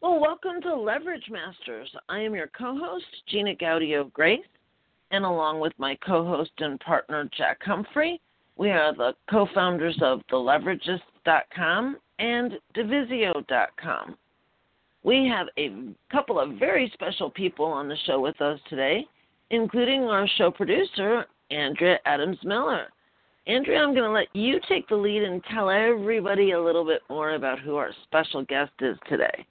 Well, welcome to Leverage Masters. I am your co host, Gina Gaudio Graves, and along with my co host and partner, Jack Humphrey, we are the co founders of TheLeveragists.com and Divisio.com. We have a couple of very special people on the show with us today, including our show producer, Andrea Adams Miller. Andrea, I'm going to let you take the lead and tell everybody a little bit more about who our special guest is today.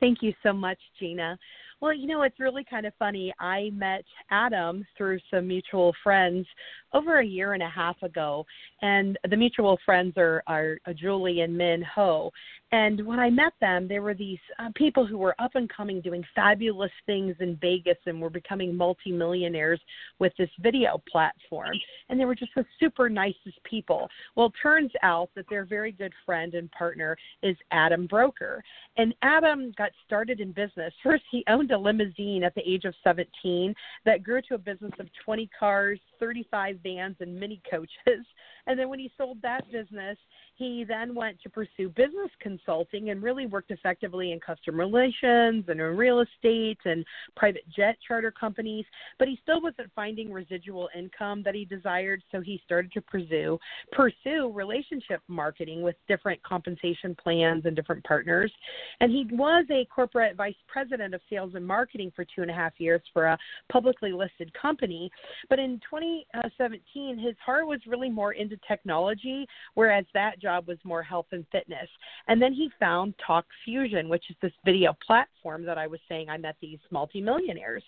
Thank you so much, Gina. Well, you know, it's really kind of funny. I met Adam through some mutual friends over a year and a half ago, and the mutual friends are, are Julie and Min Ho. And when I met them, they were these uh, people who were up and coming, doing fabulous things in Vegas, and were becoming multimillionaires with this video platform. And they were just the super nicest people. Well, it turns out that their very good friend and partner is Adam Broker. And Adam got started in business. First, he owned a limousine at the age of 17 that grew to a business of 20 cars, 35 vans, and mini coaches. And then when he sold that business, he then went to pursue business consulting and really worked effectively in customer relations and in real estate and private jet charter companies. But he still wasn't finding residual income that he desired, so he started to pursue pursue relationship marketing with different compensation plans and different partners. And he was a corporate vice president of sales and marketing for two and a half years for a publicly listed company. But in 2017, uh, his heart was really more into technology, whereas that job was more health and fitness. And then he found Talk Fusion, which is this video platform that I was saying I met these multimillionaires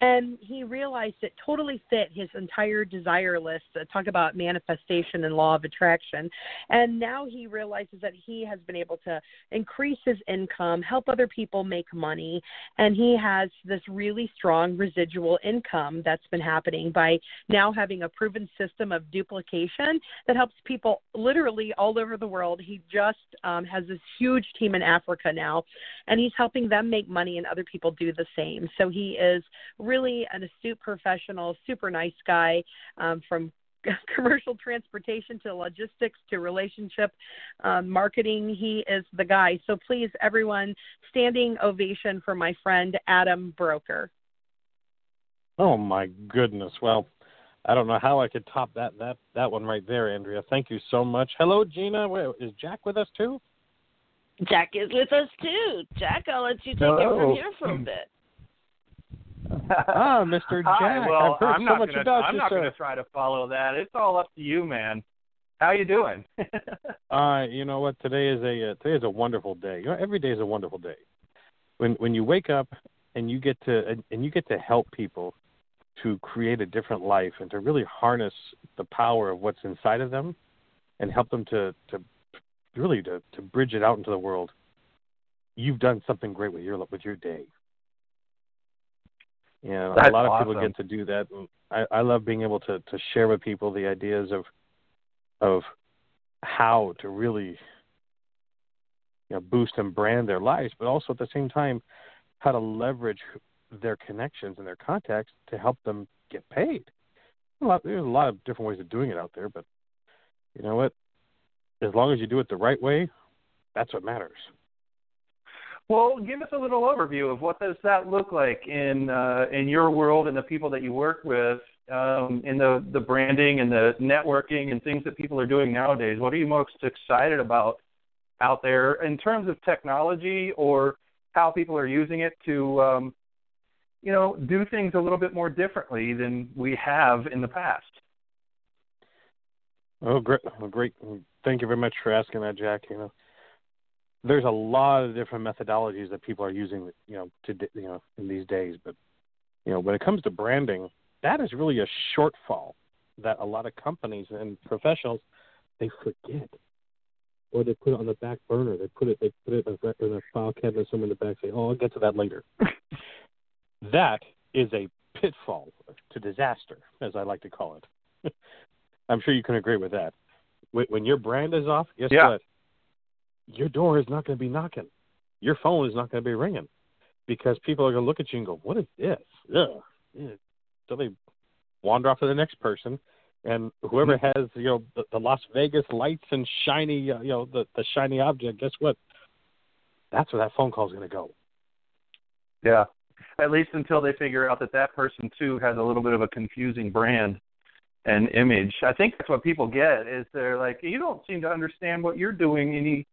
and he realized it totally fit his entire desire list uh, talk about manifestation and law of attraction. And now he realizes that he has been able to increase his income help other people make money and he has this really strong residual income that's been happening by now having a proven system of duplication that helps people literally all over the world. He just um, has this huge team in africa now and he's helping them make money and other people do the same. So he is really an astute professional, super nice guy um, from commercial transportation to logistics to relationship um, marketing. He is the guy. So please, everyone, standing ovation for my friend Adam Broker. Oh my goodness! Well, I don't know how I could top that that that one right there, Andrea. Thank you so much. Hello, Gina. Wait, is Jack with us too? Jack is with us too. Jack, I'll let you take Hello. it from here for a bit. ah, Mr. Jack. Hi, well, I've heard I'm so not much gonna, about I'm you, not going to try to follow that. It's all up to you, man. How you doing? Uh, you know what? Today is a uh, today is a wonderful day. You know, every day is a wonderful day. When when you wake up and you get to and, and you get to help people to create a different life and to really harness the power of what's inside of them and help them to to really to to bridge it out into the world. You've done something great with your with your day. And That's a lot of people get to do that. And I, I love being able to, to share with people the ideas of of how to really you know, boost and brand their lives, but also at the same time how to leverage their connections and their contacts to help them get paid. A lot, there's a lot of different ways of doing it out there, but you know what? As long as you do it the right way, that's what matters. Well, give us a little overview of what does that look like in uh, in your world and the people that you work with um, in the the branding and the networking and things that people are doing nowadays? What are you most excited about out there in terms of technology or how people are using it to um, you know do things a little bit more differently than we have in the past? Oh, great! Well, great. Thank you very much for asking that, Jack. You know, there's a lot of different methodologies that people are using, you know, to you know in these days. But you know, when it comes to branding, that is really a shortfall that a lot of companies and professionals they forget, or they put it on the back burner. They put it they put it in a file cabinet somewhere in the back. Say, oh, I'll get to that later. that is a pitfall to disaster, as I like to call it. I'm sure you can agree with that. When your brand is off, guess yeah. what? Your door is not going to be knocking. Your phone is not going to be ringing because people are going to look at you and go, "What is this?" Ugh. So they wander off to the next person, and whoever Mm-hmm. has you know the, the Las Vegas lights and shiny uh, you know the the shiny object, guess what? That's where that phone call is going to go. Yeah. At least until they figure out that that person too has a little bit of a confusing brand and image. I think that's what people get is they're like, you don't seem to understand what you're doing any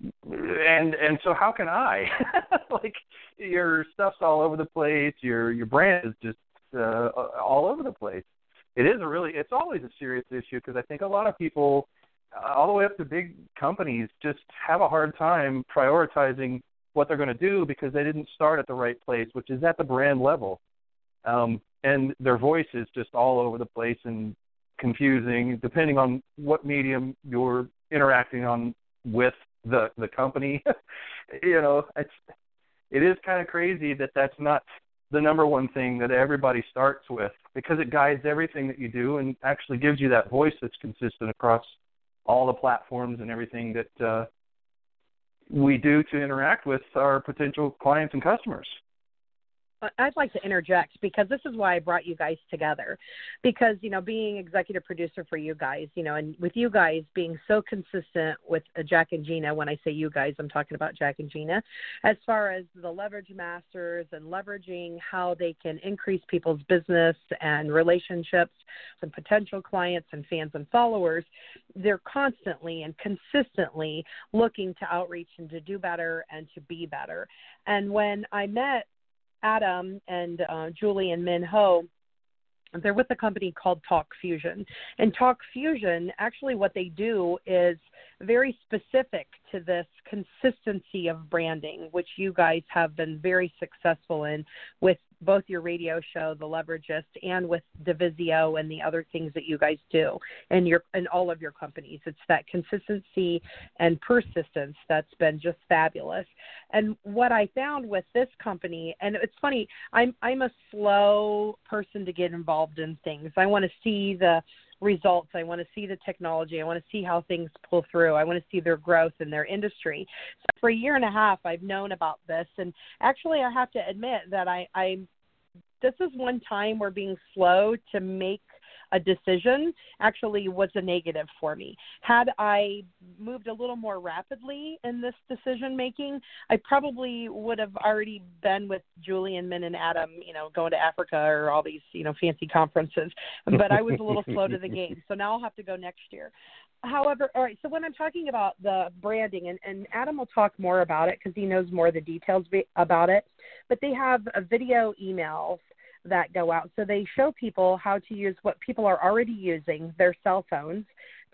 and and so how can I? like your stuff's all over the place, your your brand is just uh, all over the place. It is a really it's always a serious issue because I think a lot of people uh, all the way up to big companies just have a hard time prioritizing what they're going to do because they didn't start at the right place, which is at the brand level. Um, and their voice is just all over the place and confusing, depending on what medium you're interacting on with the the company. you know, it's it is kind of crazy that that's not the number one thing that everybody starts with because it guides everything that you do and actually gives you that voice that's consistent across all the platforms and everything that uh, we do to interact with our potential clients and customers. I'd like to interject because this is why I brought you guys together. Because, you know, being executive producer for you guys, you know, and with you guys being so consistent with Jack and Gina, when I say you guys, I'm talking about Jack and Gina, as far as the leverage masters and leveraging how they can increase people's business and relationships and potential clients and fans and followers, they're constantly and consistently looking to outreach and to do better and to be better. And when I met Adam and uh, Julie and Min Ho, they're with a company called Talk Fusion. And Talk Fusion, actually, what they do is very specific to this consistency of branding, which you guys have been very successful in with both your radio show, The Leveragist, and with Divisio and the other things that you guys do and your and all of your companies. It's that consistency and persistence that's been just fabulous. And what I found with this company, and it's funny, I'm I'm a slow person to get involved in things. I want to see the results. I want to see the technology. I want to see how things pull through. I want to see their growth in their industry. So for a year and a half, I've known about this, and actually, I have to admit that I, I this is one time we're being slow to make a decision actually was a negative for me. Had I moved a little more rapidly in this decision making, I probably would have already been with Julie and Min and Adam, you know, going to Africa or all these, you know, fancy conferences. But I was a little slow to the game. So now I'll have to go next year. However, all right, so when I'm talking about the branding, and, and Adam will talk more about it because he knows more of the details about it, but they have a video emails that go out. So they show people how to use what people are already using, their cell phones,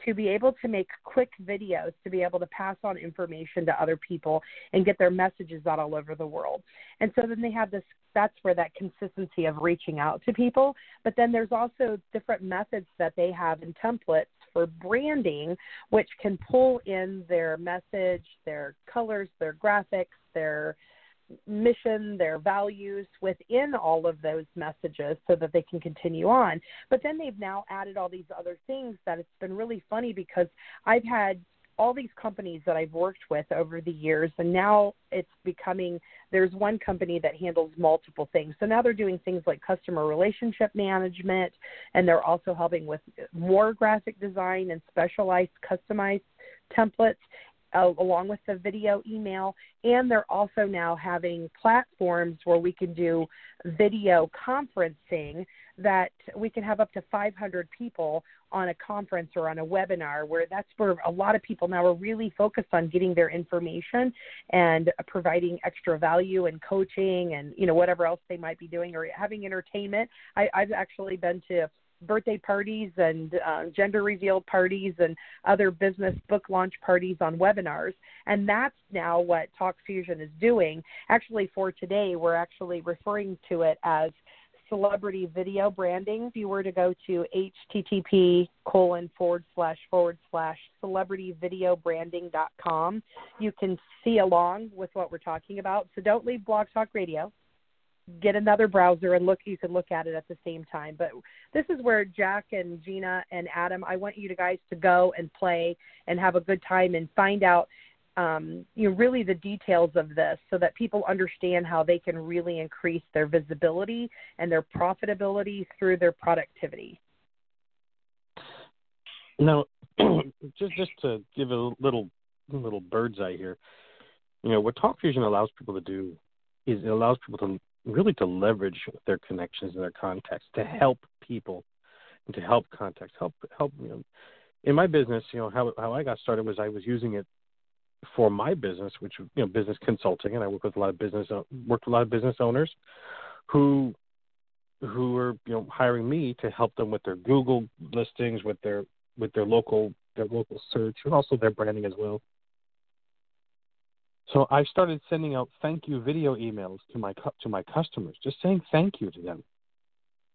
to be able to make quick videos, to be able to pass on information to other people and get their messages out all over the world. And so then they have this that's where that consistency of reaching out to people. But then there's also different methods that they have in templates for branding, which can pull in their message, their colors, their graphics, their mission, their values within all of those messages so that they can continue on. But then they've now added all these other things that it's been really funny because I've had all these companies that I've worked with over the years, and now it's becoming there's one company that handles multiple things. So now they're doing things like customer relationship management, and they're also helping with more graphic design and specialized customized templates uh, along with the video email. And they're also now having platforms where we can do video conferencing that we can have up to 500 people on a conference or on a webinar where that's where a lot of people now are really focused on getting their information and providing extra value and coaching and you know whatever else they might be doing or having entertainment I, i've actually been to birthday parties and uh, gender reveal parties and other business book launch parties on webinars. And that's now what Talk Fusion is doing. Actually, for today, we're actually referring to it as celebrity video branding. If you were to go to http colon forward slash forward slash celebrityvideobranding.com, you can see along with what we're talking about. So don't leave Blog Talk Radio get another browser and look you can look at it at the same time. But this is where jack and gina and adam i want you to guys to go and play and have a good time and find out um, you know really the details of this so that people understand how they can really increase their visibility and their profitability through their productivity. Now just just to give a little little bird's eye here you know what talk fusion allows people to do is it allows people to really to leverage their connections and their contacts to help people and to help contacts, help help you know. In my business, you know how how I got started was I was using it for my business, which you know business consulting, and I work with a lot of business uh, worked with a lot of business owners who who are you know hiring me to help them with their Google listings, with their with their local their local search, and also their branding as well. So I started sending out thank you video emails to my to my customers, just saying thank you to them.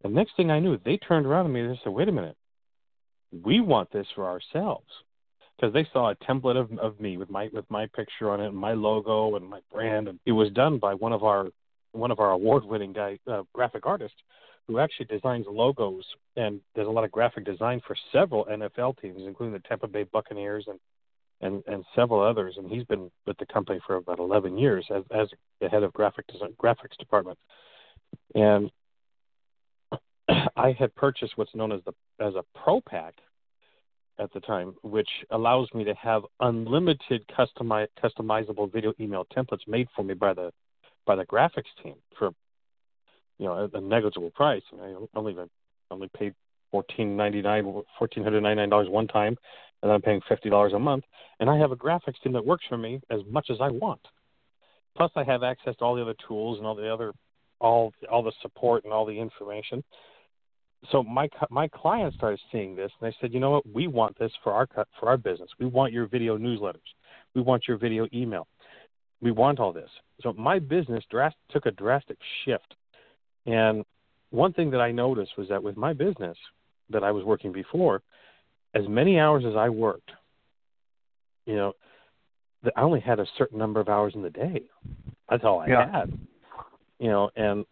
The next thing I knew, they turned around to me and they said, "Wait a minute, we want this for ourselves," because they saw a template of of me with my with my picture on it, and my logo and my brand, and it was done by one of our one of our award-winning guy uh, graphic artists who actually designs logos and does a lot of graphic design for several NFL teams, including the Tampa Bay Buccaneers and and and several others, and he's been with the company for about 11 years as as the head of graphic design, graphics department. And I had purchased what's known as the as a Pro Pack at the time, which allows me to have unlimited customi- customizable video email templates made for me by the by the graphics team for you know a, a negligible price. I, only only paid fourteen ninety nine fourteen hundred ninety nine dollars one time and I'm paying fifty dollars a month, and I have a graphics team that works for me as much as I want. Plus, I have access to all the other tools and all the other all all the support and all the information. So my my clients started seeing this, and they said, you know what, we want this for our for our business. We want your video newsletters. We want your video email. We want all this. So my business drast- took a drastic shift. And one thing that I noticed was that with my business that I was working before, as many hours as I worked, you know, I only had a certain number of hours in the day. That's all I yeah. had. You know, and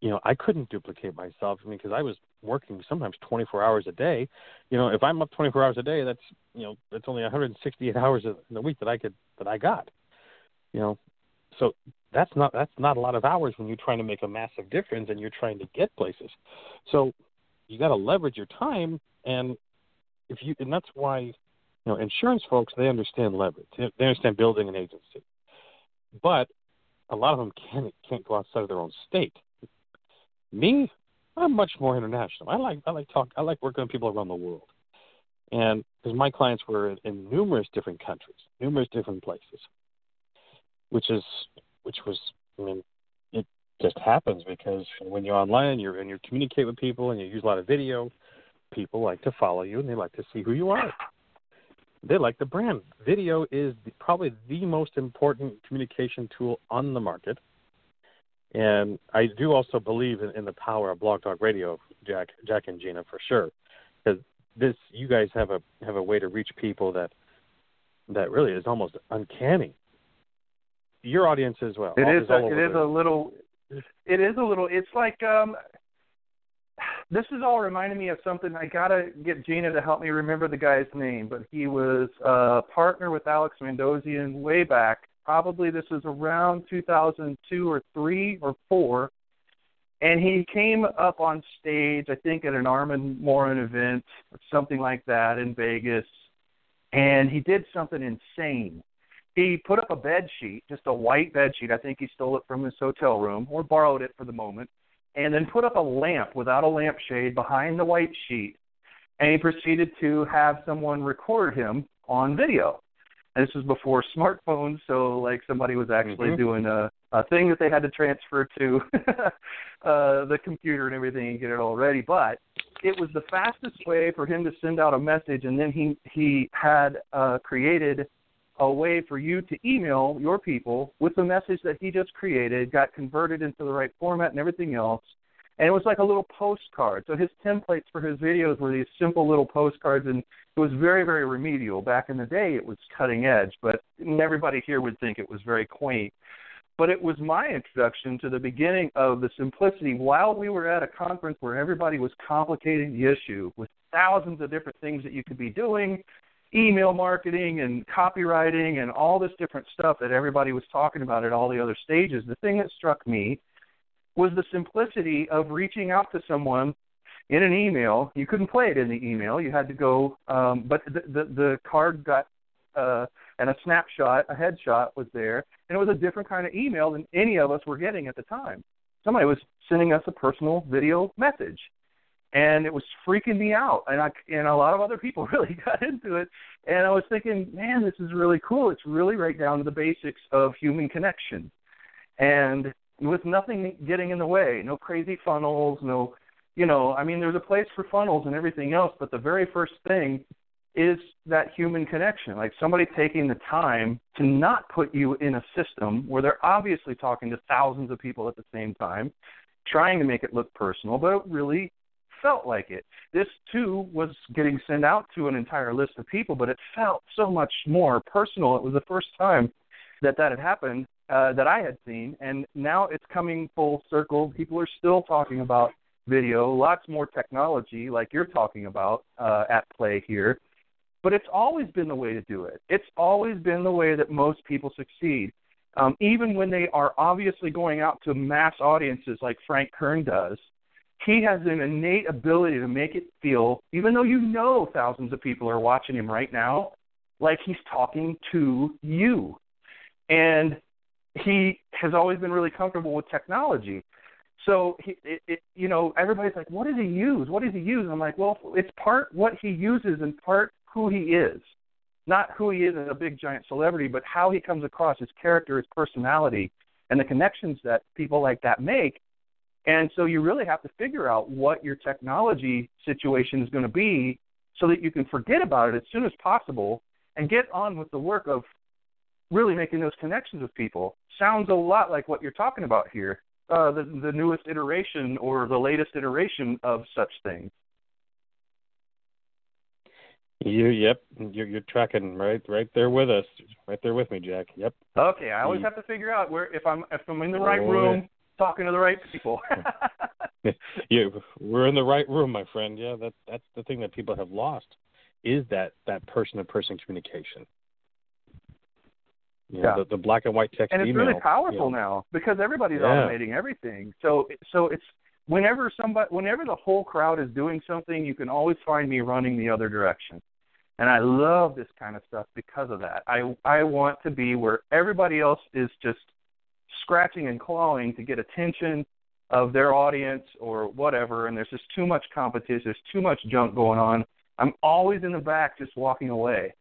you know, I couldn't duplicate myself. I mean, because I was working sometimes 24 hours a day. You know, if I'm up 24 hours a day, that's you know, that's only 168 hours in a week that I could that I got. You know, so that's not that's not a lot of hours when you're trying to make a massive difference and you're trying to get places. So you got to leverage your time and if you and that's why you know insurance folks they understand leverage. They understand building an agency. But a lot of them can't can't go outside of their own state. Me i'm much more international. I like i like talk i like working with people around the world. And because my clients were in numerous different countries numerous different places which is which was i mean it just happens because when you're online you're and you communicate with people and you use a lot of video people like to follow you and they like to see who you are. They like the brand. Video is the, probably the most important communication tool on the market. And I do also believe in, in the power of Blog Talk Radio, Jack, Jack and Gina, for sure, because this you guys have a have a way to reach people that that really is almost uncanny. Your audience as well. It is. A, it is a little. It is a little. It's like um, this is all reminding me of something. I gotta get Gina to help me remember the guy's name, but he was a partner with Alex Mandossian way back. Probably this was around 2002 or three or four, and he came up on stage. I think at an Armand Morin event or something like that in Vegas, and he did something insane. He put up a bed sheet, just a white bed sheet. I think he stole it from his hotel room or borrowed it for the moment and then put up a lamp without a lampshade behind the white sheet, and he proceeded to have someone record him on video. And this was before smartphones, so like somebody was actually Mhm. doing a a thing that they had to transfer to uh, the computer and everything and get it all ready. But it was the fastest way for him to send out a message, and then he he had uh, created a way for you to email your people with the message that he just created, got converted into the right format and everything else. And it was like a little postcard. So his templates for his videos were these simple little postcards, and it was very, very remedial. Back in the day, it was cutting edge, but everybody here would think it was very quaint but it was my introduction to the beginning of the simplicity while we were at a conference where everybody was complicating the issue with thousands of different things that you could be doing email marketing and copywriting and all this different stuff that everybody was talking about at all the other stages the thing that struck me was the simplicity of reaching out to someone in an email. You couldn't play it in the email. You had to go um, but the, the the card got uh, and a snapshot, a headshot was there, and it was a different kind of email than any of us were getting at the time. Somebody was sending us a personal video message, and it was freaking me out. And I and a lot of other people really got into it, and I was thinking, man, this is really cool. It's really right down to the basics of human connection, and with nothing getting in the way, no crazy funnels, no, you know, I mean, there's a place for funnels and everything else, but the very first thing is that human connection. Like somebody taking the time to not put you in a system where they're obviously talking to thousands of people at the same time, trying to make it look personal, but really felt like it. This too was getting sent out to an entire list of people, but it felt so much more personal. It was the first time that that had happened uh, that I had seen, and now it's coming full circle. People are still talking about video, lots more technology, like you're talking about, uh, at play here but it's always been the way to do it. It's always been the way that most people succeed. Um, even when they are obviously going out to mass audiences like Frank Kern does, he has an innate ability to make it feel, even though you know thousands of people are watching him right now, like he's talking to you. And he has always been really comfortable with technology. So he, it, it, you know, everybody's like, "What does he use? What does he use?" I'm like, "Well, it's part what he uses and part who he is, not who he is as a big giant celebrity, but how he comes across, his character, his personality, and the connections that people like that make. And so you really have to figure out what your technology situation is going to be so that you can forget about it as soon as possible and get on with the work of really making those connections with people. Sounds a lot like what you're talking about here. Uh, the the newest iteration or the latest iteration of such things. You yep, you're you're tracking right right there with us, right there with me, Jack. Yep. Okay, I always have to figure out where if I'm if I'm in the right Oh, room talking to the right people. you we're in the right room, my friend. Yeah, that that's the thing that people have lost is that that person to person communication. You know, Yeah. the, the black and white text and it's email. really powerful you know. now because everybody's Yeah. automating everything. So so it's whenever somebody whenever the whole crowd is doing something, you can always find me running the other direction. And I love this kind of stuff because of that. I I want to be where everybody else is just scratching and clawing to get attention of their audience or whatever and there's just too much competition, there's too much junk going on. I'm always in the back just walking away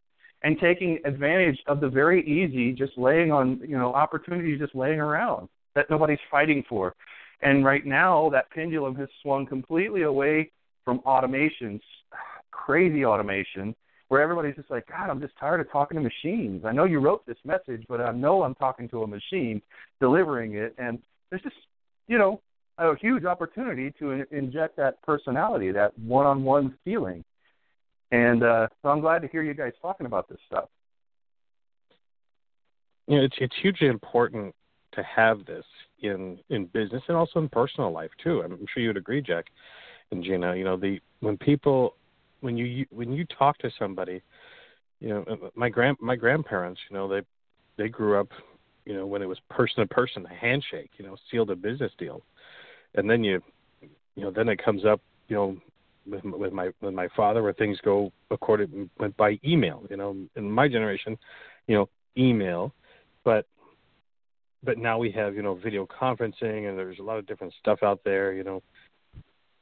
and taking advantage of the very easy just laying on, you know, opportunities just laying around that nobody's fighting for. And right now that pendulum has swung completely away from automations, crazy automation where everybody's just like, God, I'm just tired of talking to machines. I know you wrote this message, but I know I'm talking to a machine delivering it. And there's just, you know, a huge opportunity to in- inject that personality, that one-on-one feeling. And uh, so I'm glad to hear you guys talking about this stuff. you know, it's it's hugely important to have this in in business and also in personal life too. I'm sure you would agree, Jack and Gina. You know, the when people when you when you talk to somebody, you know, uh, my grand my grandparents, you know, they they grew up, you know, when it was person to person, a handshake, you know, sealed a business deal, and then you, you know, then it comes up, you know, with with my with my father where things go according went by email. You know, in my generation, you know, email but but now we have you know video conferencing and there's a lot of different stuff out there you know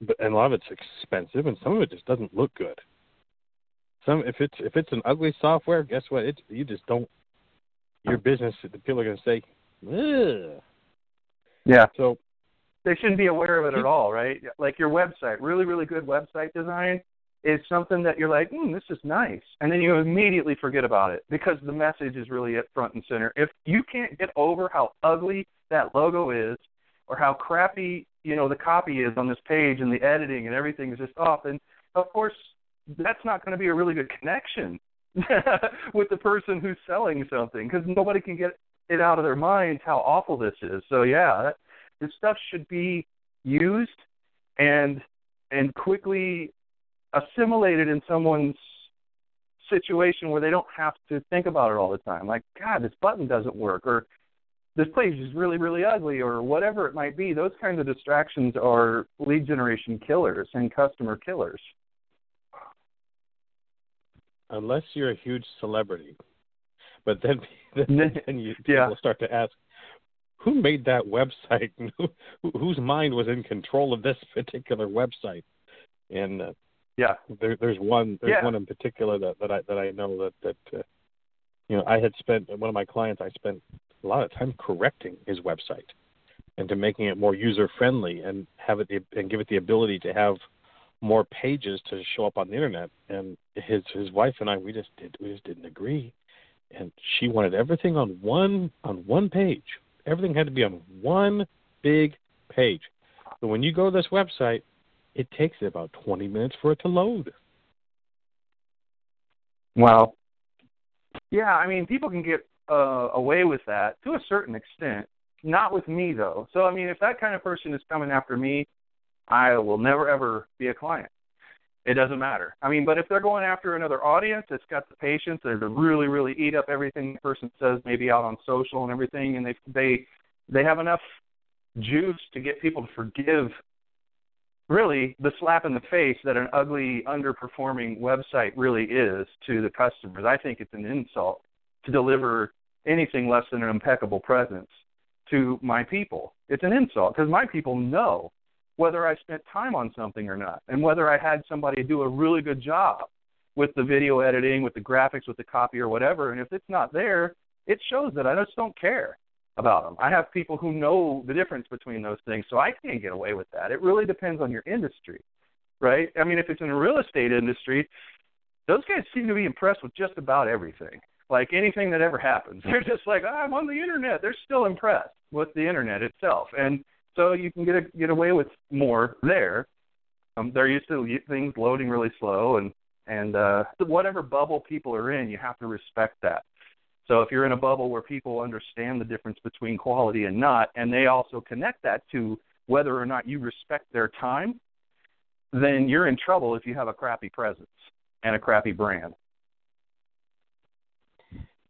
but and a lot of it's expensive and some of it just doesn't look good some if it's if it's an ugly software guess what it you just don't your business the people are going to say Ugh. Yeah. so they shouldn't be aware of it at all, right? Like your website, really, really good website design is something that you're like, hmm, this is nice, and then you immediately forget about it because the message is really at front and center. If you can't get over how ugly that logo is, or how crappy you know the copy is on this page and the editing and everything is just off, and of course that's not going to be a really good connection with the person who's selling something because nobody can get it out of their minds how awful this is. So yeah, that, this stuff should be used and and quickly assimilated in someone's situation where they don't have to think about it all the time. Like, God, this button doesn't work, or this place is really, really ugly, or whatever it might be. Those kinds of distractions are lead generation killers and customer killers. unless you're a huge celebrity. But then, then, then you people Yeah. start to ask, who made that website? Who, whose mind was in control of this particular website? And uh, Yeah. there, there's one there's Yeah. one in particular that, that I that I know that that uh, you know I had spent one of my clients I spent a lot of time correcting his website and to making it more user friendly and have it and give it the ability to have more pages to show up on the internet. And his his wife and I we just did we just didn't agree. And she wanted everything on one on one page. Everything had to be on one big page. But when you go to this website it takes about 20 minutes for it to load. Wow. Yeah, I mean, people can get uh, away with that to a certain extent. Not with me though. So I mean, if that kind of person is coming after me, I will never ever be a client. It doesn't matter. I mean, but if they're going after another audience that's got the patience, they're to really, really eat up everything the person says, maybe out on social and everything, and they they they have enough juice to get people to forgive really the slap in the face that an ugly, underperforming website really is to the customers. I think it's an insult to deliver anything less than an impeccable presence to my people. It's an insult because my people know whether I spent time on something or not, and whether I had somebody do a really good job with the video editing, with the graphics, with the copy, or whatever. And if it's not there, it shows that I just don't care about them. I have people who know the difference between those things, so I can't get away with that. It really depends on your industry, right? I mean, if it's in the real estate industry, those guys seem to be impressed with just about everything. Like anything that ever happens, they're just like, oh, "I'm on the internet." They're still impressed with the internet itself, and so you can get a, get away with more there. Um, they're used to things loading really slow, and and uh, whatever bubble people are in, you have to respect that. So if you're in a bubble where people understand the difference between quality and not, and they also connect that to whether or not you respect their time, then you're in trouble if you have a crappy presence and a crappy brand.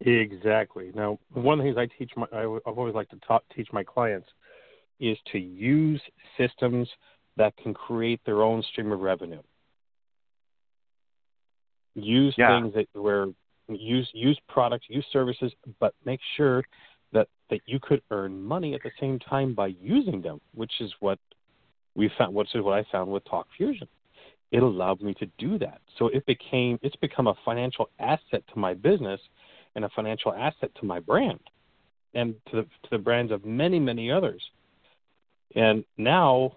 Exactly. Now, one of the things I teach my I, I've always liked to talk, teach my clients is to use systems that can create their own stream of revenue. Use Yeah. things that where use use products, use services, but make sure that that you could earn money at the same time by using them, which is what we found. Which is what I found with Talk Fusion. It allowed me to do that. So it became it's become a financial asset to my business and a financial asset to my brand and to the, to the brands of many many others. And now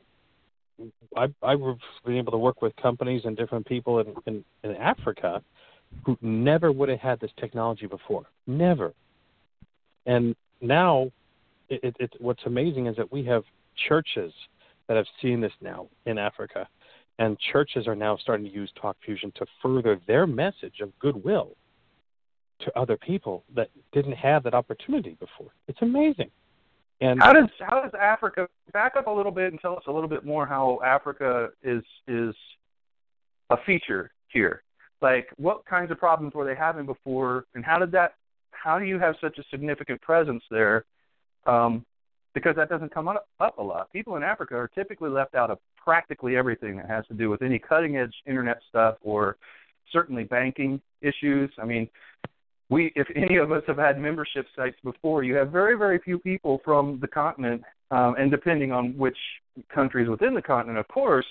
I, I've been able to work with companies and different people in, in, in Africa who never would have had this technology before. Never. And now, it, it, it's what's amazing is that we have churches that have seen this now in Africa, and churches are now starting to use Talk Fusion to further their message of goodwill to other people that didn't have that opportunity before. It's amazing. And How does how does Africa back up a little bit and tell us a little bit more how Africa is is a feature here? Like what kinds of problems were they having before, and how did that? How do you have such a significant presence there? Um, because that doesn't come up, up a lot. People in Africa are typically left out of practically everything that has to do with any cutting edge internet stuff or certainly banking issues. I mean, we, if any of us have had membership sites before, you have very, very few people from the continent, um, and depending on which countries within the continent, of course,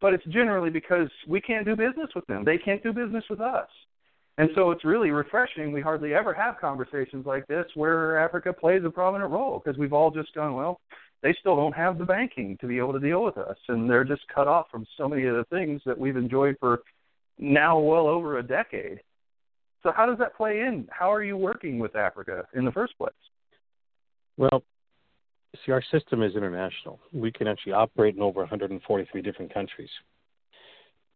but it's generally because we can't do business with them. They can't do business with us. And so it's really refreshing. We hardly ever have conversations like this where Africa plays a prominent role because we've all just gone, well, they still don't have the banking to be able to deal with us. And they're just cut off from so many of the things that we've enjoyed for now well over a decade. So how does that play in? How are you working with Africa in the first place? Well, see, our system is international. We can actually operate in over 143 different countries,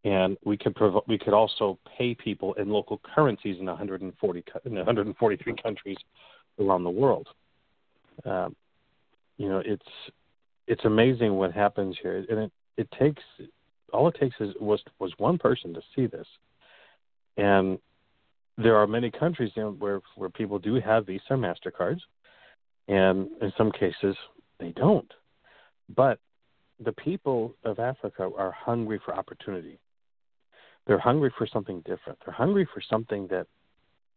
and we could prov- we could also pay people in local currencies in 140 in 143 countries around the world. Um, you know, it's it's amazing what happens here, and it it takes all it takes is was was one person to see this, and there are many countries you know, where where people do have Visa or Mastercards, and in some cases they don't. But the people of Africa are hungry for opportunity. They're hungry for something different. They're hungry for something that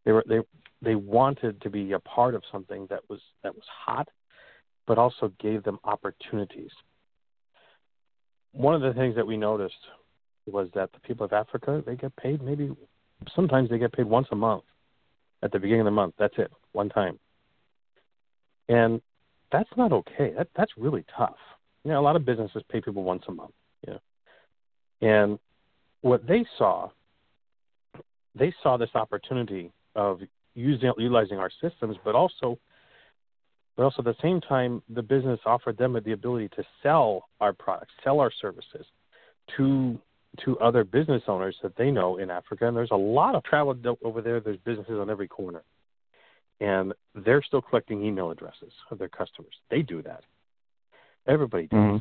they were they they wanted to be a part of something that was that was hot, but also gave them opportunities. One of the things that we noticed was that the people of Africa they get paid maybe sometimes they get paid once a month at the beginning of the month. That's it, one time. And that's not okay. That that's really tough. You know, a lot of businesses pay people once a month. You know, and what they saw, they saw this opportunity of using utilizing our systems, but also, but also at the same time, the business offered them the ability to sell our products, sell our services to to other business owners that they know in Africa, and there's a lot of travel over there. There's businesses on every corner, and they're still collecting email addresses of their customers. They do that. Everybody does, mm-hmm.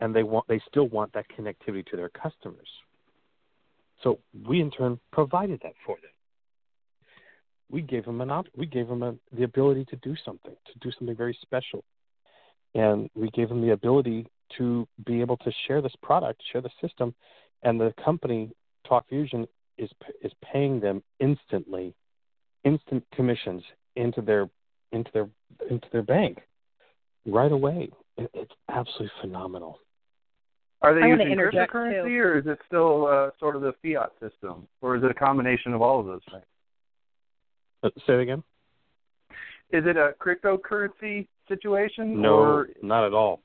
and they want they still want that connectivity to their customers. So we in turn provided that for them. We gave them an op- we gave them a, the ability to do something, to do something very special, and we gave them the ability to be able to share this product, share the system, and the company Talk Fusion is is paying them instantly, instant commissions into their into their into their bank right away. It, it's absolutely phenomenal. Are they I using cryptocurrency, too. or is it still uh, sort of the fiat system, or is it a combination of all of those things? Uh, say it again. Is it a cryptocurrency situation? No, or not at all.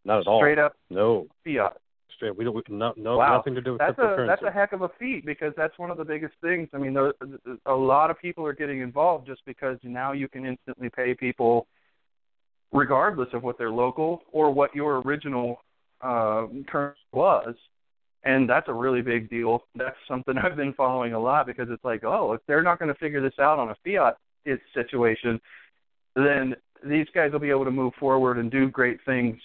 It's not at all. Straight up. No. Fiat. Straight. We don't. We, no. No. Wow. Nothing to do with that's cryptocurrency. A, that's a heck of a feat because that's one of the biggest things. I mean, there, a lot of people are getting involved just because now you can instantly pay people, regardless of what their local or what your original uh, currency was. And that's a really big deal. That's something I've been following a lot because it's like, oh, if they're not going to figure this out on a fiat situation, then these guys will be able to move forward and do great things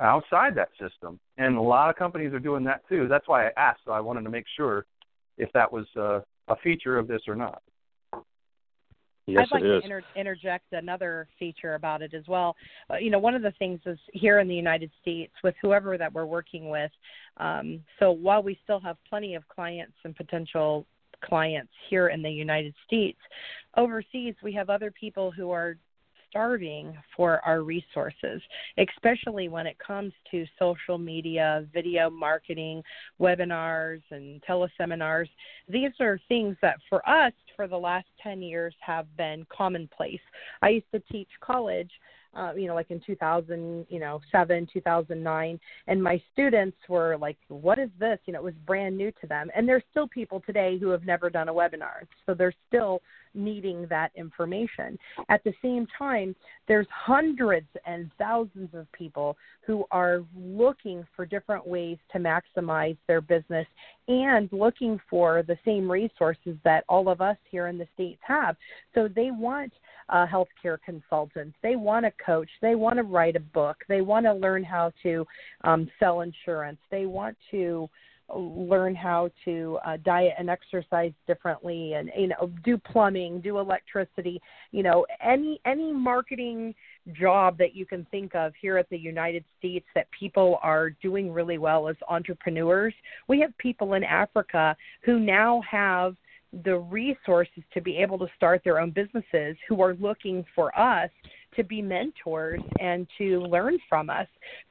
outside that system. And a lot of companies are doing that too. That's why I asked. So I wanted to make sure if that was uh, a feature of this or not. Yes, I'd like to inter- interject another feature about it as well. Uh, you know, one of the things is here in the United States with whoever that we're working with. Um, so while we still have plenty of clients and potential clients here in the United States, overseas we have other people who are starving for our resources, especially when it comes to social media, video marketing, webinars, and teleseminars. These are things that for us, for the last 10 years, have been commonplace. I used to teach college uh, you know, like in 2000, you know, seven, 2009, and my students were like, "What is this?" You know, it was brand new to them, and there's still people today who have never done a webinar, so they're still needing that information. At the same time, there's hundreds and thousands of people who are looking for different ways to maximize their business and looking for the same resources that all of us here in the states have. So they want a healthcare consultant. They want to coach. They want to write a book. They want to learn how to um, sell insurance. They want to learn how to uh, diet and exercise differently and you know do plumbing do electricity you know any any marketing job that you can think of here at the United States that people are doing really well as entrepreneurs we have people in Africa who now have the resources to be able to start their own businesses who are looking for us to be mentors and to learn from us.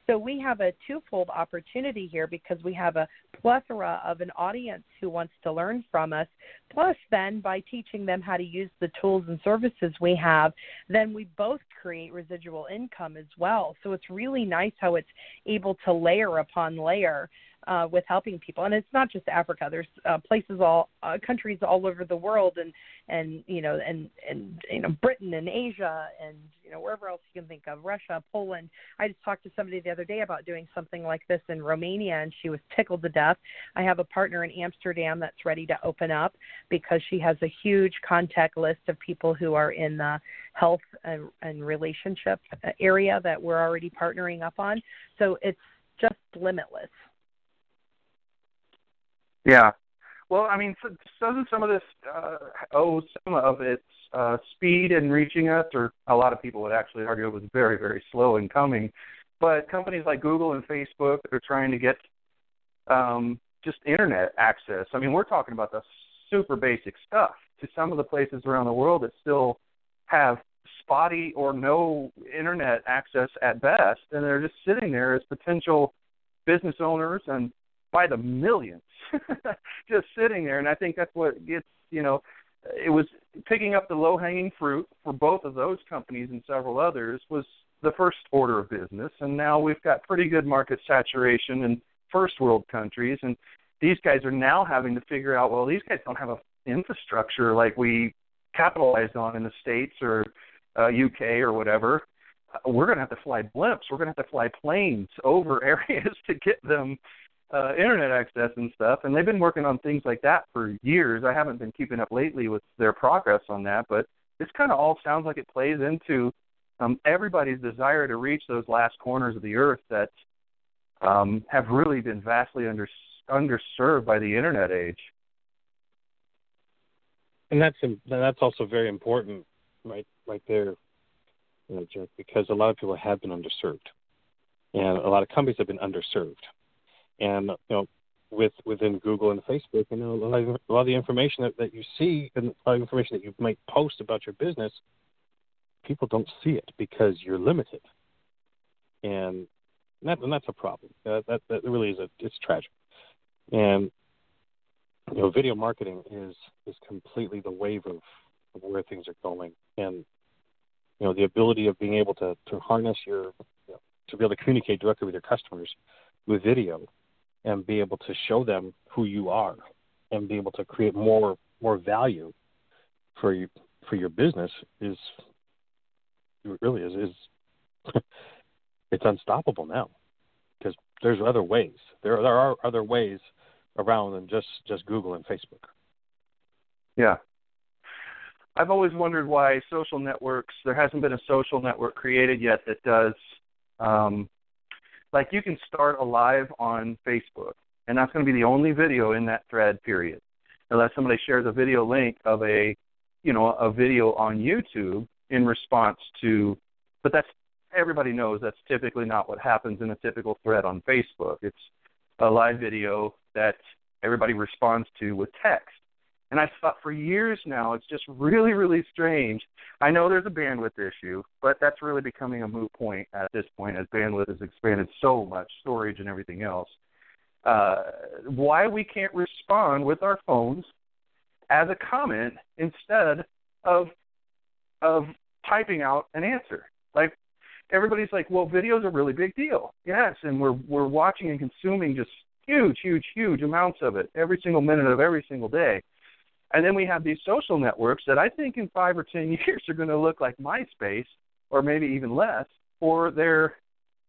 So we have a twofold opportunity here because we have a plethora of an audience who wants to learn from us. Plus, then by teaching them how to use the tools and services we have, then we both create residual income as well. So it's really nice how it's able to layer upon layer uh, with helping people. And it's not just Africa. There's uh, places all uh, countries all over the world, and and you know and and you know Britain and Asia and you know wherever else you can think of, Russia, Poland. I just talked to somebody the other day about doing something like this in Romania, and she was tickled to death. I have a partner in Amsterdam that's ready to open up because she has a huge contact list of people who are in the health and, and relationship area that we're already partnering up on. So it's just limitless. Yeah. Well, I mean, doesn't some of this uh, owe some of its uh, speed in reaching us, or a lot of people would actually argue it was very, very slow in coming. But companies like Google and Facebook are trying to get um, just internet access. I mean, we're talking about the super basic stuff to some of the places around the world that still have spotty or no internet access at best, and they're just sitting there as potential business owners and by the millions just sitting there. And i think that's what gets you know it was picking up the low hanging fruit for both of those companies and several others was the first order of business. And now we've got pretty good market saturation in first world countries. And these guys are now having to figure out well these guys don't have a infrastructure like we capitalized on in the states or uh, UK or whatever. We're going to have to fly blimps. We're going to have to fly planes over areas to get them uh, internet access and stuff, and they've been working on things like that for years. I haven't been keeping up lately with their progress on that, but this kind of all sounds like it plays into um, everybody's desire to reach those last corners of the earth that um, have really been vastly under, underserved by the internet age. And that's that's also very important, right? Right there, because a lot of people have been underserved, and a lot of companies have been underserved and you know with within Google and Facebook, you know, a lot of, a lot of the information that, that you see and a lot of information that you might post about your business, people don't see it because you're limited, and that and that's a problem. That that, that really is a it's tragic, and you know, video marketing is is completely the wave of, of where things are going, and you know, the ability of being able to to harness your you know, to be able to communicate directly with your customers with video and be able to show them who you are and be able to create more more value for you for your business is it really is is it's unstoppable now because there's other ways there there are other ways around than just just Google and Facebook. Yeah. I've always wondered why social networks there hasn't been a social network created yet that does um, like you can start a live on Facebook, and that's going to be the only video in that thread. Period. Unless somebody shares a video link of a, you know, a video on YouTube in response to, but that's everybody knows that's typically not what happens in a typical thread on Facebook. It's a live video that everybody responds to with text. And I thought for years now, it's just really, really strange. I know there's a bandwidth issue, but that's really becoming a moot point at this point as bandwidth has expanded so much, storage and everything else. Uh, why we can't respond with our phones as a comment instead of of typing out an answer. Like everybody's like, well, video's a really big deal. Yes, and we're we're watching and consuming just huge, huge, huge amounts of it every single minute of every single day. And then we have these social networks that I think in five or ten years are going to look like MySpace, or maybe even less, for their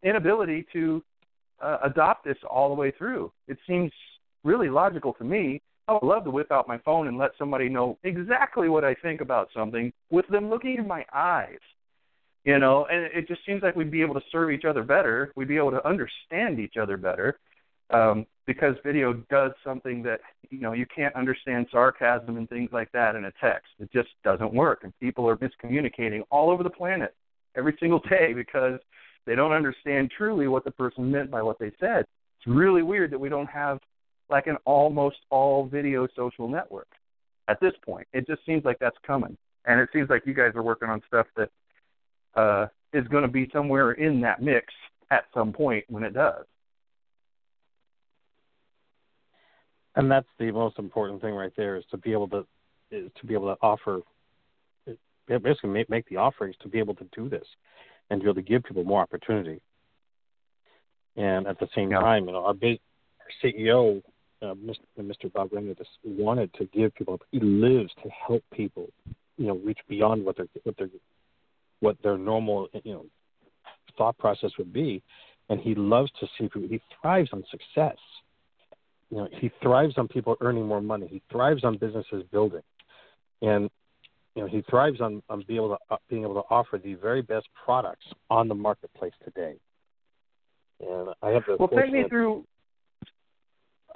inability to uh, adopt this all the way through. It seems really logical to me. I would love to whip out my phone and let somebody know exactly what I think about something with them looking in my eyes. You know, and it just seems like we'd be able to serve each other better. We'd be able to understand each other better um, because video does something that you know you can't understand sarcasm and things like that in a text. It just doesn't work, and people are miscommunicating all over the planet every single day because they don't understand truly what the person meant by what they said. It's really weird that we don't have like an almost all video social network. at this point. It just seems like that's coming, and it seems like you guys are working on stuff that uh, is going to be somewhere in that mix at some point when it does. And that's the most important thing right there is to be able to is to be able to offer basically make, make the offerings to be able to do this and to be able to give people more opportunity. And at the same yeah. time, you know, our, big, our CEO, uh, Mr. Mr. Bob Reina, wanted to give people. He lives to help people, you know, reach beyond what their what their what their normal, you know, thought process would be. And he loves to see people. He thrives on success. You know, he thrives on people earning more money. He thrives on businesses building, and you know he thrives on on being able to uh, being able to offer the very best products on the marketplace today. And I have the well, take me through.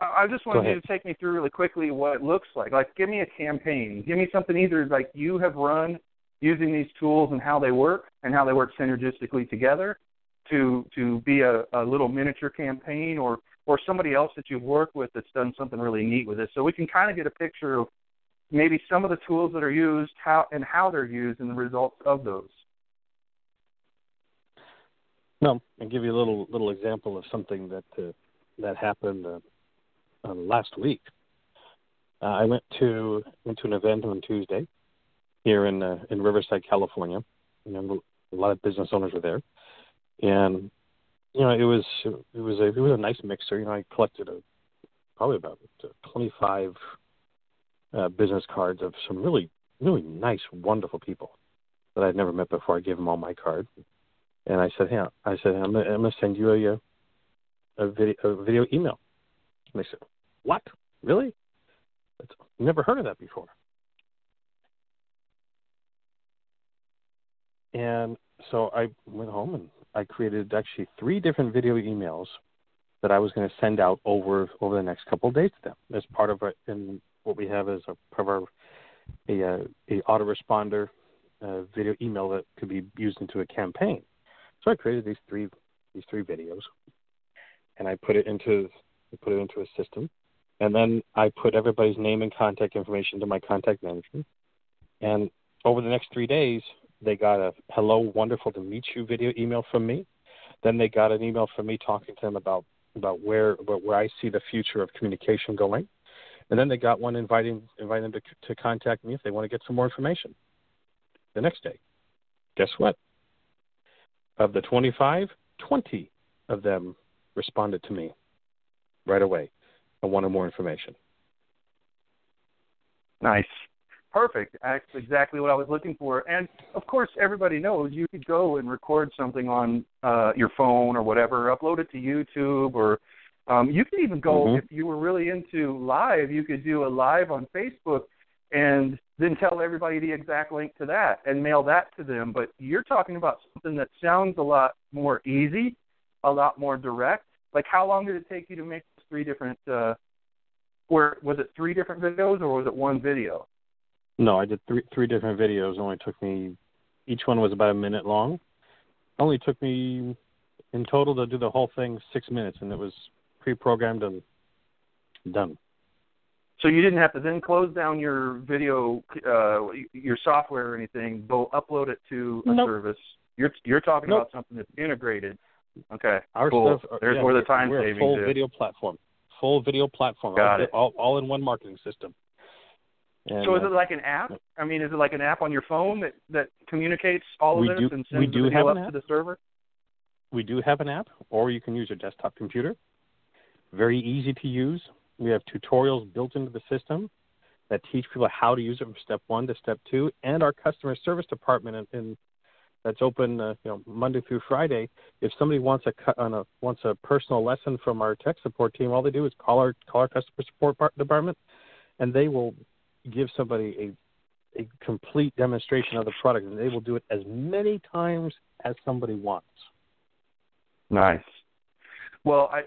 I just wanted you to take me through really quickly what it looks like. Like, give me a campaign. Give me something either like you have run using these tools and how they work and how they work synergistically together to to be a, a little miniature campaign or or somebody else that you've worked with that's done something really neat with it. So we can kind of get a picture of maybe some of the tools that are used, how and how they're used, and the results of those. No, I'll give you a little little example of something that uh, that happened uh, uh, last week. Uh, I went to went to an event on Tuesday here in uh, in Riverside, California. You know, a lot of business owners were there, and you know it was it was a it was a nice mixer. You know, I collected a probably about 25 uh, business cards of some really really nice, wonderful people that I'd never met before. I gave them all my card, and I said, "Hey, I said, "I'm gonna, I'm gonna send you a a video a video email." And they said, "What? Really? I've never heard of that before." And so I went home and I created actually three different video emails that I was going to send out over over the next couple of days to them as part of what we have as a part of a, a, uh, a autoresponder uh, video email that could be used into a campaign. So I created these three these three videos, and I put it into I put it into a system, and then I put everybody's name and contact information to my contact manager. And over the next three days, they got a "Hello, wonderful to meet you" video email from me. Then they got an email from me talking to them about about where about where I see the future of communication going. And then they got one inviting inviting them to to contact me if they want to get some more information. The next day, guess what? Of the 25, 20 of them responded to me right away and wanted more information. Nice. Perfect. That's exactly what I was looking for. And of course, everybody knows you could go and record something on uh, your phone or whatever, upload it to YouTube, or um, you could even go mm-hmm. if you were really into live. You could do a live on Facebook and then tell everybody the exact link to that and mail that to them. But you're talking about something that sounds a lot more easy, a lot more direct. Like, how long did it take you to make three different? Uh, or was it three different videos or was it one video? No, I did three three different videos. It only took me each one was about a minute long. It only took me in total to do the whole thing six minutes, and it was pre-programmed and done. So you didn't have to then close down your video, uh, your software or anything. Go upload it to a nope. service. You're you're talking nope. about something that's integrated. Okay, Our cool. Stuff, There's yeah, where the time we're savings a full is. video platform. Full video platform. Got all, it. All, all in one marketing system. And, so is uh, it like an app? I mean, is it like an app on your phone that that communicates all of we this do, and sends the have up to the server? We do have an app, or you can use your desktop computer. Very easy to use. We have tutorials built into the system that teach people how to use it from step one to step two, and our customer service department in, in that's open uh, you know Monday through Friday. If somebody wants a on a wants a personal lesson from our tech support team, all they do is call our call our customer support department, and they will give somebody a a complete demonstration of the product, and they will do it as many times as somebody wants. Nice. Well, I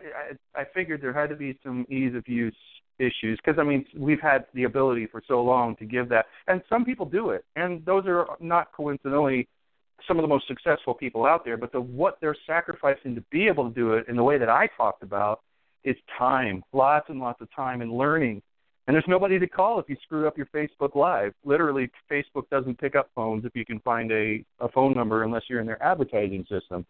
I, I figured there had to be some ease of use issues because I mean we've had the ability for so long to give that, and some people do it, and those are not coincidentally some of the most successful people out there. But the what they're sacrificing to be able to do it in the way that I talked about is time, lots and lots of time, and learning And there's nobody to call if you screw up your Facebook Live. Literally, Facebook doesn't pick up phones if you can find a, a phone number unless you're in their advertising system.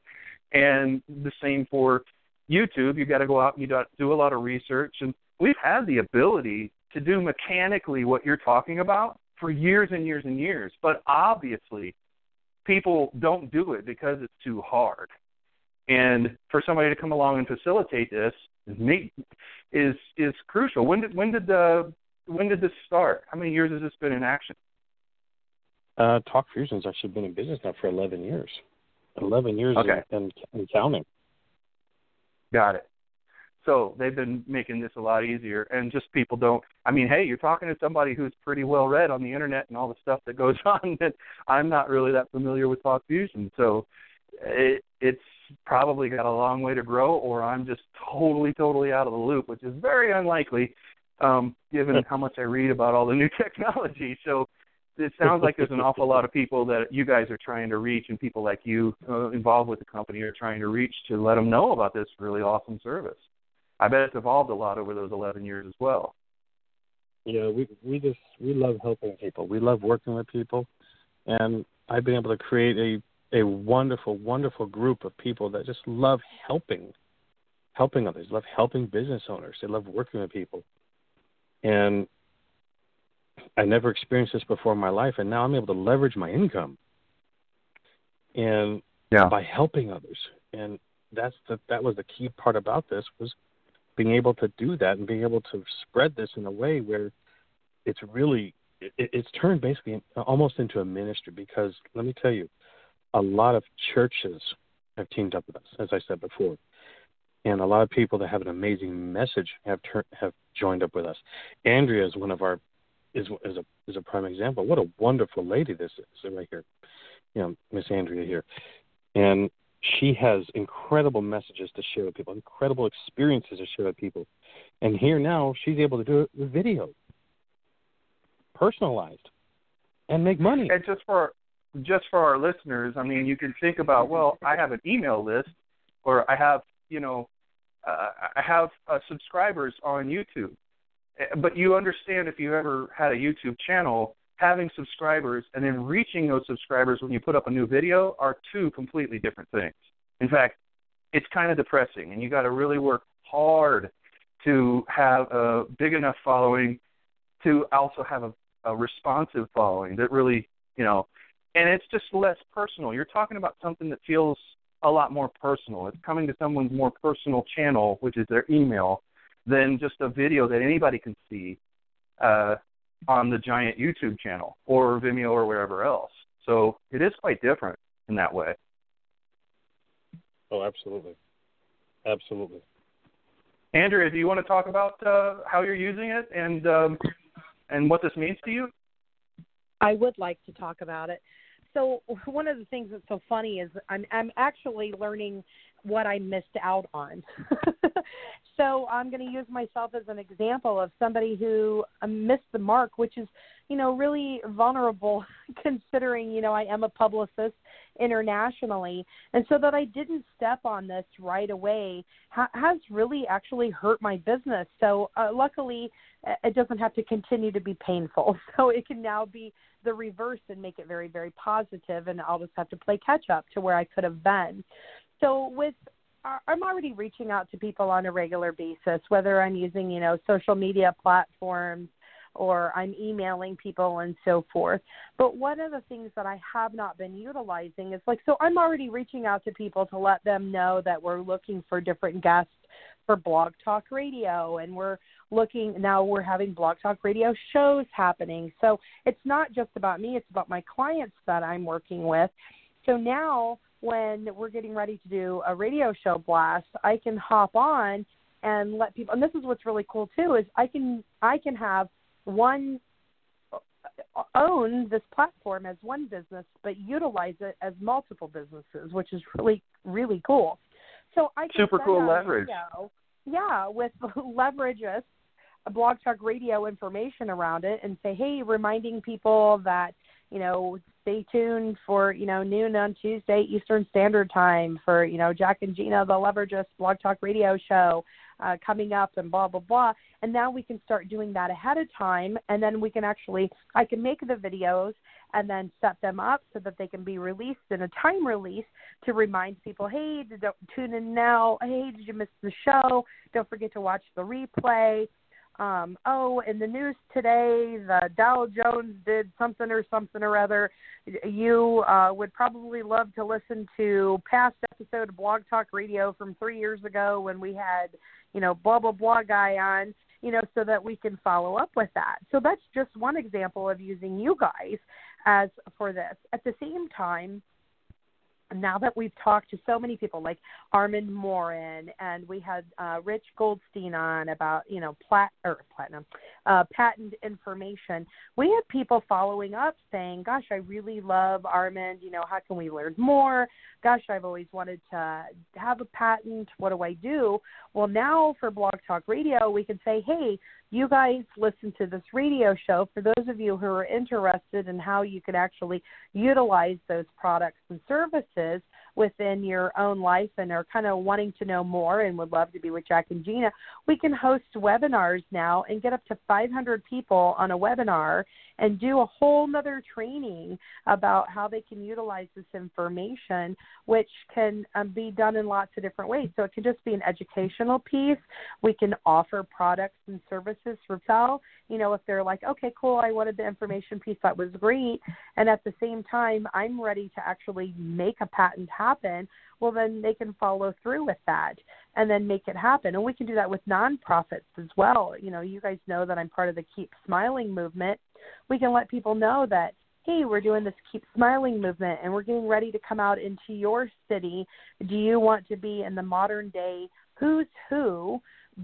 And the same for YouTube. You've got to go out and you do a lot of research. And we've had the ability to do mechanically what you're talking about for years and years and years. But obviously, people don't do it because it's too hard. And for somebody to come along and facilitate this is is crucial. When did when did the when did this start? How many years has this been in action? Uh, Talk Fusion's actually been in business now for 11 years. 11 years okay. and, and counting. Got it. So they've been making this a lot easier, and just people don't. I mean, hey, you're talking to somebody who's pretty well read on the internet and all the stuff that goes on. That I'm not really that familiar with Talk Fusion, so it, it's probably got a long way to grow, or I'm just totally, totally out of the loop, which is very unlikely, um, given how much I read about all the new technology. So it sounds like there's an awful lot of people that you guys are trying to reach, and people like you uh, involved with the company are trying to reach to let them know about this really awesome service. I bet it's evolved a lot over those 11 years as well. Yeah, we we just we love helping people. We love working with people, and I've been able to create a a wonderful, wonderful group of people that just love helping, helping others, love helping business owners. They love working with people, and I never experienced this before in my life, and now I'm able to leverage my income, and yeah. by helping others, and that's the that was the key part about this was being able to do that and being able to spread this in a way where it's really it, it's turned basically almost into a ministry because let me tell you a lot of churches have teamed up with us as i said before. And a lot of people that have an amazing message have tur- have joined up with us. Andrea is one of our is is a is a prime example. What a wonderful lady this is right here. You know miss andrea here. And she has incredible messages to share with people, incredible experiences to share with people. And here now, she's able to do it with video, personalized, and make money. And just for just for our listeners, I mean, you can think about, well, I have an email list, or I have, you know, uh, I have uh, subscribers on YouTube. Eh, but you understand if you ever had a YouTube channel, having subscribers and then reaching those subscribers when you put up a new video are two completely different things. In fact, it's kind of depressing, and you got to really work hard to have a big enough following to also have a, a responsive following that really, you know, and it's just less personal. You're talking about something that feels a lot more personal. It's coming to someone's more personal channel, which is their email, than just a video that anybody can see. Uh, on the giant YouTube channel or Vimeo or wherever else. So it is quite different in that way. Oh, absolutely, absolutely. Andrea, do you want to talk about uh, how you're using it and um, and what this means to you? I would like to talk about it. So one of the things that's so funny is I'm I'm actually learning what I missed out on. so I'm going to use myself as an example of somebody who missed the mark, which is, you know, really vulnerable considering, you know, I am a publicist internationally. And so that I didn't step on this right away ha- has really actually hurt my business. So uh, luckily, it doesn't have to continue to be painful. So it can now be the reverse and make it very, very positive, and I'll just have to play catch up to where I could have been. So with uh, I'm already reaching out to people on a regular basis, whether I'm using, you know, social media platforms or I'm emailing people and so forth. But one of the things that I have not been utilizing is like, so I'm already reaching out to people to let them know that we're looking for different guests for Blog Talk Radio, and we're looking now. We're having Blog Talk Radio shows happening. So it's not just about me; it's about my clients that I'm working with. So now when we're getting ready to do a radio show blast, I can hop on and let people. And this is what's really cool too is I can I can have one own this platform as one business, but utilize it as multiple businesses, which is really really cool. So I can super cool leverage. Video, yeah, with leverage us blog talk radio information around it and say, hey, reminding people that you know stay tuned for you know noon on Tuesday Eastern Standard Time for you know Jack and Gina the Leverageous Blog Talk Radio Show. uh, coming up and blah blah blah. And now we can start doing that ahead of time and then we can actually i can make the videos and then set them up so that they can be released in a time release to remind people hey don't tune in now. Hey did you miss the show? Don't forget to watch the replay um, oh, in the news today, the Dow Jones did something or something or other. You uh, would probably love to listen to past episode of Blog Talk Radio from three years ago when we had, you know, blah blah blah guy on. You know, so that we can follow up with that. So that's just one example of using you guys as for this. At the same time, now that we've talked to so many people like Armand Morin and we had uh, Rich Goldstein on about you know plat or platinum uh, patent information, we had people following up saying, "Gosh, I really love Armand. You know, how can we learn more? Gosh, I've always wanted to have a patent. What do I do?" Well, now for Blog Talk Radio, we can say, "Hey, you guys listen to this radio show. For those of you who are interested in how you can actually utilize those products and services within your own life and are kind of wanting to know more and would love to be with Jack and Gina, we can host webinars now and get up to 500 people on a webinar and do a whole nother training about how they can utilize this information, which can um, be done in lots of different ways. So it can just be an educational piece. We can offer products and services for sale. You know, if they're like, okay, cool, I wanted the information piece, that was great. And at the same time, I'm ready to actually make a patent happen well then they can follow through with that and then make it happen and we can do that with nonprofits as well you know you guys know that i'm part of the keep smiling movement we can let people know that hey we're doing this keep smiling movement and we're getting ready to come out into your city do you want to be in the modern day who's who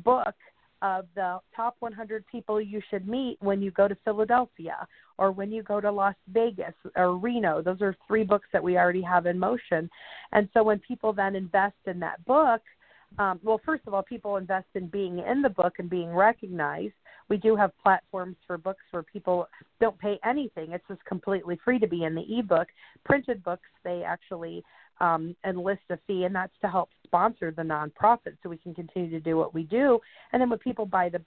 book of the top 100 people you should meet when you go to Philadelphia or when you go to Las Vegas or Reno. Those are three books that we already have in motion. And so when people then invest in that book, um, well, first of all, people invest in being in the book and being recognized. We do have platforms for books where people don't pay anything. It's just completely free to be in the ebook. Printed books, they actually um, enlist a fee, and that's to help sponsor the nonprofit so we can continue to do what we do. And then when people buy the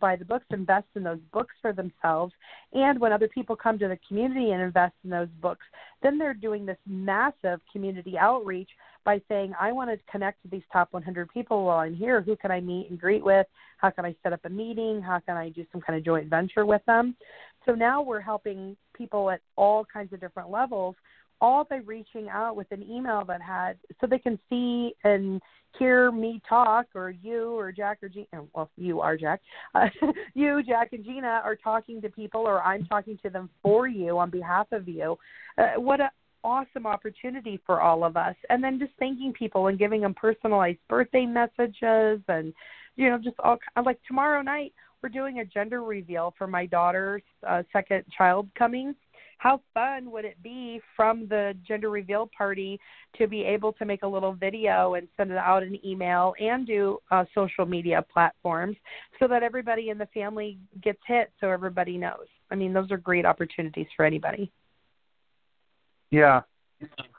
buy the books, invest in those books for themselves, and when other people come to the community and invest in those books, then they're doing this massive community outreach by saying, I want to connect to these top 100 people while I'm here. Who can I meet and greet with? How can I set up a meeting? How can I do some kind of joint venture with them? So now we're helping people at all kinds of different levels all by reaching out with an email that had so they can see and hear me talk or you or Jack or Gina well you are Jack uh, you Jack and Gina are talking to people or I'm talking to them for you on behalf of you uh, what a awesome opportunity for all of us. And then just thanking people and giving them personalized birthday messages and you know just all like tomorrow night we're doing a gender reveal for my daughter's uh, second child coming. How fun would it be from the gender reveal party to be able to make a little video and send it out an email and do uh, social media platforms so that everybody in the family gets hit so everybody knows? I mean those are great opportunities for anybody yeah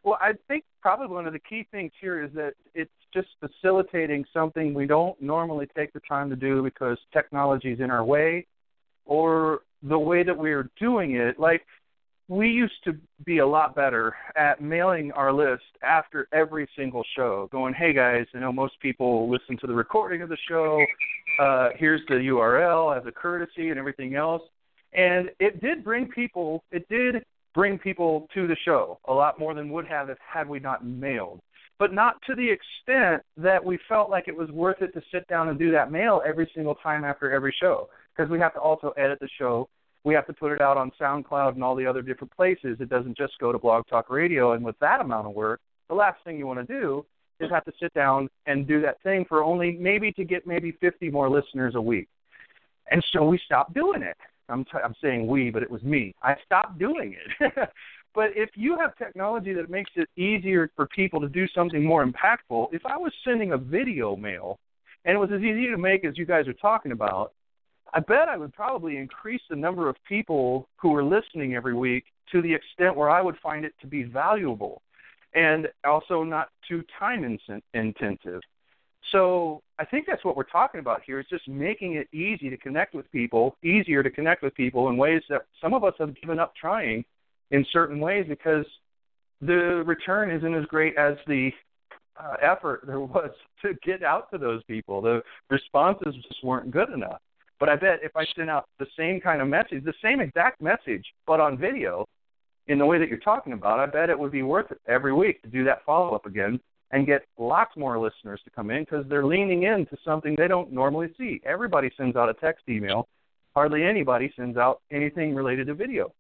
well i think probably one of the key things here is that it's just facilitating something we don't normally take the time to do because technology is in our way or the way that we're doing it like we used to be a lot better at mailing our list after every single show, going, "Hey guys, I know most people listen to the recording of the show. Uh, here's the URL as a courtesy and everything else." And it did bring people. It did bring people to the show a lot more than would have if had we not mailed. But not to the extent that we felt like it was worth it to sit down and do that mail every single time after every show, because we have to also edit the show we have to put it out on SoundCloud and all the other different places. It doesn't just go to Blog Talk Radio. And with that amount of work, the last thing you want to do is have to sit down and do that thing for only maybe to get maybe 50 more listeners a week. And so we stopped doing it. I'm, t- I'm saying we, but it was me. I stopped doing it. but if you have technology that makes it easier for people to do something more impactful, if I was sending a video mail and it was as easy to make as you guys are talking about, I bet I would probably increase the number of people who are listening every week to the extent where I would find it to be valuable and also not too time intensive. So I think that's what we're talking about here is just making it easy to connect with people, easier to connect with people in ways that some of us have given up trying in certain ways because the return isn't as great as the uh, effort there was to get out to those people. The responses just weren't good enough. But I bet if I sent out the same kind of message, the same exact message, but on video, in the way that you're talking about, I bet it would be worth it every week to do that follow up again and get lots more listeners to come in because they're leaning into something they don't normally see. Everybody sends out a text email. Hardly anybody sends out anything related to video.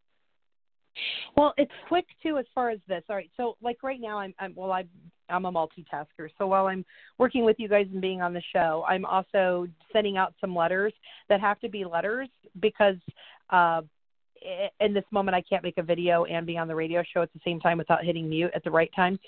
Well, it's quick too as far as this. All right, so like right now, I'm, I'm well, I'm I'm a multitasker. So while I'm working with you guys and being on the show, I'm also sending out some letters that have to be letters because uh, in this moment I can't make a video and be on the radio show at the same time without hitting mute at the right time.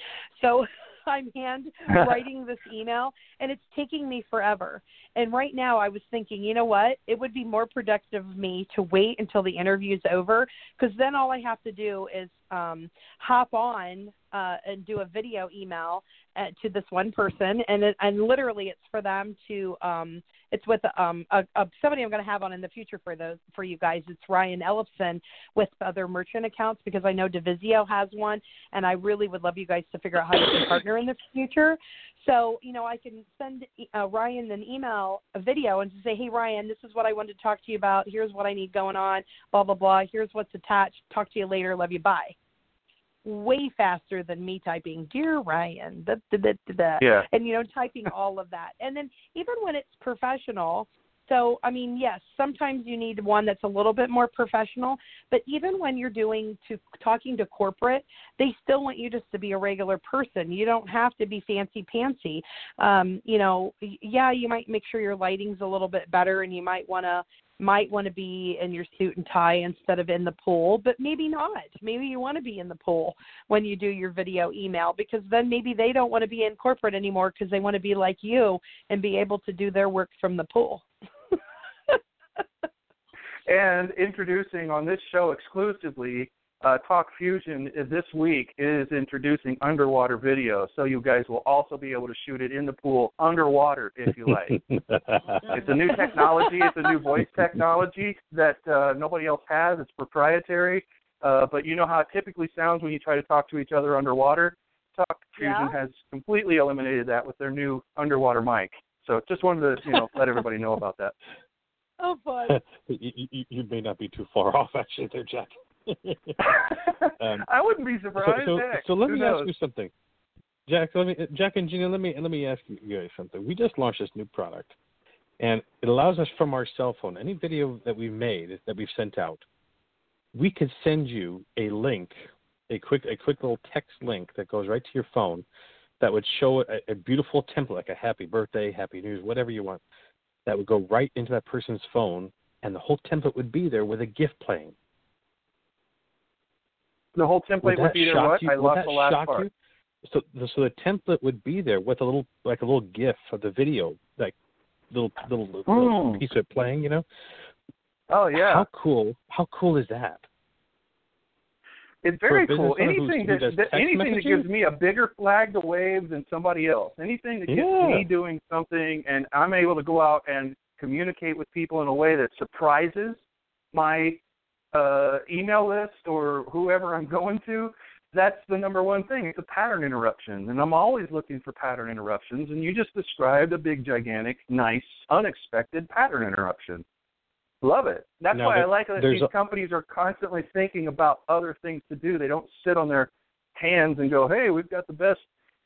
So I'm hand writing this email and it's taking me forever. And right now I was thinking, you know what? It would be more productive of me to wait until the interview's over because then all I have to do is um hop on uh and do a video email uh, to this one person and it, and literally it's for them to um it's with um a, a somebody I'm going to have on in the future for those for you guys. It's Ryan Ellefson with other merchant accounts because I know Divisio has one, and I really would love you guys to figure out how can partner in the future. So you know I can send uh, Ryan an email, a video, and to say, hey Ryan, this is what I wanted to talk to you about. Here's what I need going on. Blah blah blah. Here's what's attached. Talk to you later. Love you. Bye way faster than me typing dear ryan da, da, da. Yeah. and you know typing all of that and then even when it's professional so i mean yes sometimes you need one that's a little bit more professional but even when you're doing to talking to corporate they still want you just to be a regular person you don't have to be fancy pantsy um you know yeah you might make sure your lighting's a little bit better and you might want to might want to be in your suit and tie instead of in the pool, but maybe not. Maybe you want to be in the pool when you do your video email because then maybe they don't want to be in corporate anymore because they want to be like you and be able to do their work from the pool. and introducing on this show exclusively uh, Talk Fusion this week is introducing underwater video, so you guys will also be able to shoot it in the pool underwater if you like. it's a new technology. It's a new voice technology that uh, nobody else has. It's proprietary, uh, but you know how it typically sounds when you try to talk to each other underwater. Talk Fusion Yeah. has completely eliminated that with their new underwater mic. So just wanted to you know let everybody know about that. Oh boy. you, you, you may not be too far off, actually, there, Jack. Um, I wouldn't be surprised. so, heck. so let Who me knows? ask you something, Jack. Let me, Jack and Gina. Let me let me ask you guys something. We just launched this new product, and it allows us from our cell phone any video that we've made that we've sent out. We could send you a link, a quick a quick little text link that goes right to your phone, that would show a, a beautiful template like a happy birthday, happy news, whatever you want. That would go right into that person's phone, and the whole template would be there with a GIF playing. The whole template would, that be there. What? You? I would lost the last part. You? So, the, so the template would be there with a little, like a little GIF of the video, like little little, little Mm. piece of it playing. You know? Oh yeah, How cool? How cool is that? it's very cool. Anything that, that anything that gives me a bigger flag to wave than somebody else. Anything that gets Yeah. me doing something, and I'm able to go out and communicate with people in a way that surprises my uh, email list or whoever I'm going to. That's the number one thing. It's a pattern interruption, and I'm always looking for pattern interruptions. And you just described a big, gigantic, nice, unexpected pattern interruption. Love it. That's Now, why I like that these a- companies are constantly thinking about other things to do. They don't sit on their hands and go, "Hey, we've got the best,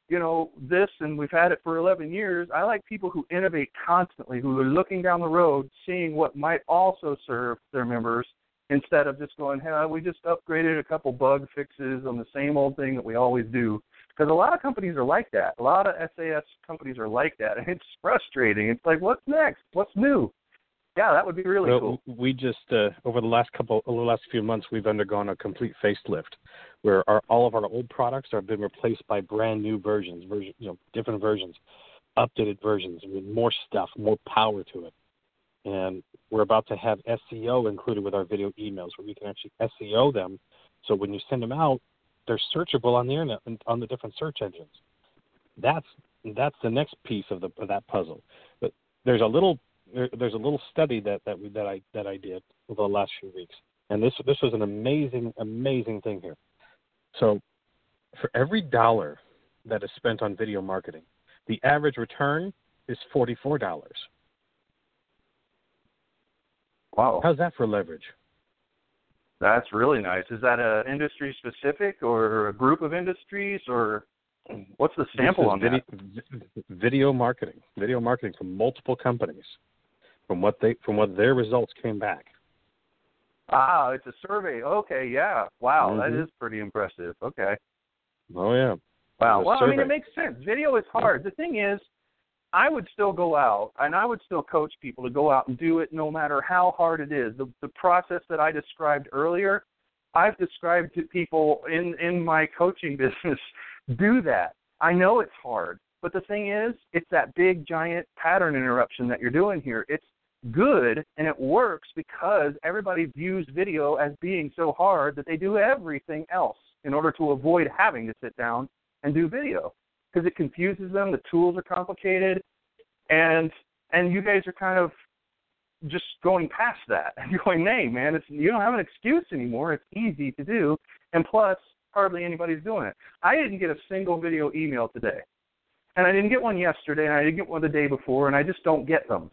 you know, this, and we've had it for 11 years." I like people who innovate constantly, who are looking down the road, seeing what might also serve their members, instead of just going, "Hey, we just upgraded a couple bug fixes on the same old thing that we always do." Because a lot of companies are like that. A lot of SaaS companies are like that, and it's frustrating. It's like, "What's next? What's new?" Yeah, that would be really well, cool. we just uh, over the last couple, over the last few months, we've undergone a complete facelift, where our, all of our old products are been replaced by brand new versions, version, you know, different versions, updated versions with more stuff, more power to it. And we're about to have SEO included with our video emails, where we can actually SEO them, so when you send them out, they're searchable on the internet and on the different search engines. That's that's the next piece of the of that puzzle. But there's a little there, there's a little study that that we that I that I did over the last few weeks, and this this was an amazing amazing thing here. So, for every dollar that is spent on video marketing, the average return is forty four dollars. Wow, how's that for leverage? That's really nice. Is that a industry specific or a group of industries or what's the sample on video, that? Video marketing, video marketing from multiple companies, from what they from what their results came back. Ah, it's a survey. Okay, yeah. Wow, mm-hmm. that is pretty impressive. Okay. Oh yeah. Wow. Well, survey. I mean, it makes sense. Video is hard. The thing is, I would still go out and I would still coach people to go out and do it no matter how hard it is. The the process that I described earlier, I've described to people in in my coaching business do that. I know it's hard, but the thing is, it's that big giant pattern interruption that you're doing here. It's good and it works because everybody views video as being so hard that they do everything else in order to avoid having to sit down and do video because it confuses them. The tools are complicated, and and you guys are kind of just going past that and going, "Hey, man, it's you don't have an excuse anymore. It's easy to do, and plus, hardly anybody's doing it." I didn't get a single video email today, and I didn't get one yesterday, and I didn't get one the day before, and I just don't get them.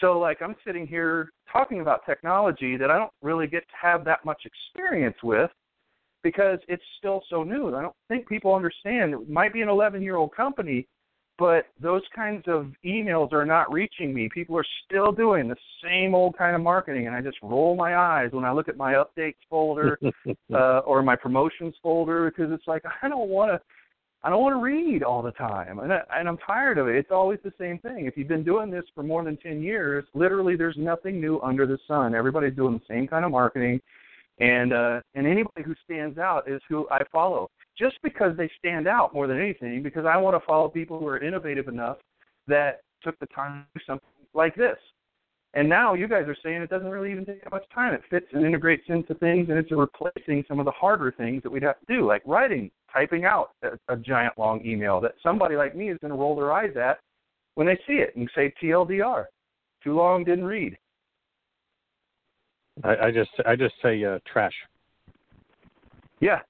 So, like, I'm sitting here talking about technology that I don't really get to have that much experience with because it's still so new. I don't think people understand. It might be an 11 year old company, but those kinds of emails are not reaching me. People are still doing the same old kind of marketing, and I just roll my eyes when I look at my updates folder uh, or my promotions folder because it's like I don't want to. I don't want to read all the time, and, I, and I'm tired of it. It's always the same thing. If you've been doing this for more than 10 years, literally, there's nothing new under the sun. Everybody's doing the same kind of marketing and uh, and anybody who stands out is who I follow. Just because they stand out more than anything, because I want to follow people who are innovative enough that took the time to do something like this. And now you guys are saying it doesn't really even take that much time. It fits and integrates into things, and it's replacing some of the harder things that we'd have to do, like writing, typing out a, a giant long email that somebody like me is going to roll their eyes at when they see it and say TLDR, too long, didn't read. I, I just I just say uh, trash. Yeah,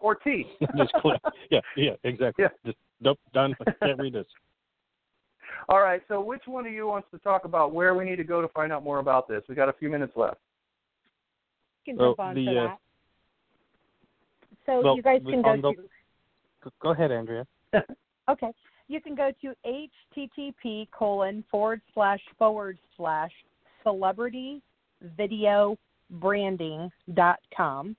or T. just clear. Yeah, yeah, exactly. Yeah. Just nope, done. Can't read this. All right. So, which one of you wants to talk about where we need to go to find out more about this? We got a few minutes left. You can jump on the, for uh, that. So well, you guys can go the, to. Go ahead, Andrea. okay. You can go to http colon forward slash forward slash celebrity videobranding.com.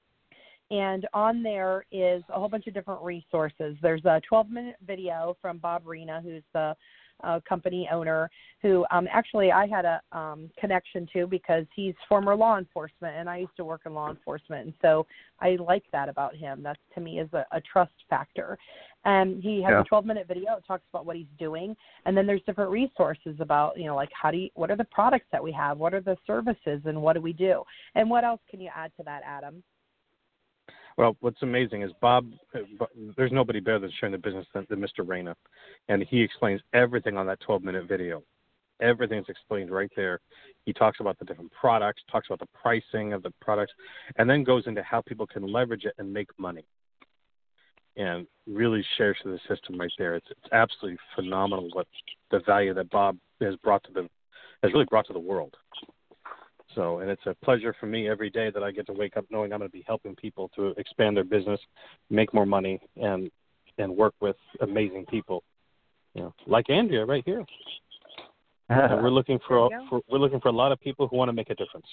And on there is a whole bunch of different resources. There's a 12 minute video from Bob Reina, who's the uh, company owner, who um, actually I had a um, connection to because he's former law enforcement, and I used to work in law enforcement, and so I like that about him. That to me is a, a trust factor. And he has Yeah. a 12 minute video. It talks about what he's doing, and then there's different resources about you know like how do you what are the products that we have, what are the services, and what do we do, and what else can you add to that, Adam? Well, what's amazing is Bob. uh, There's nobody better than sharing the business than, than Mr. Reina, and he explains everything on that 12-minute video. Everything's explained right there. He talks about the different products, talks about the pricing of the products, and then goes into how people can leverage it and make money. And really shares the system right there. It's it's absolutely phenomenal what the value that Bob has brought to the has really brought to the world. So, and it's a pleasure for me every day that I get to wake up knowing I'm going to be helping people to expand their business, make more money, and and work with amazing people. You know, like Andrea right here. And we're looking for, for we're looking for a lot of people who want to make a difference.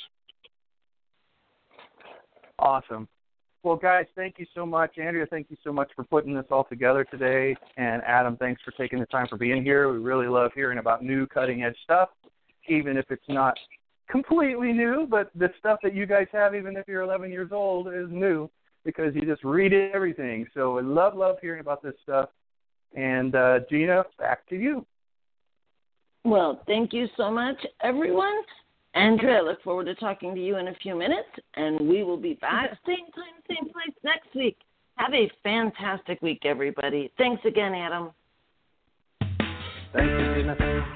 Awesome. Well, guys, thank you so much. Andrea, thank you so much for putting this all together today. And Adam, thanks for taking the time for being here. We really love hearing about new cutting edge stuff, even if it's not completely new, but the stuff that you guys have, even if you're 11 years old, is new because you just read everything. So I love, love hearing about this stuff. And uh, Gina, back to you. Well, thank you so much, everyone. Andrea, I look forward to talking to you in a few minutes, and we will be back same time, same place next week. Have a fantastic week, everybody. Thanks again, Adam. Thank you, Gina.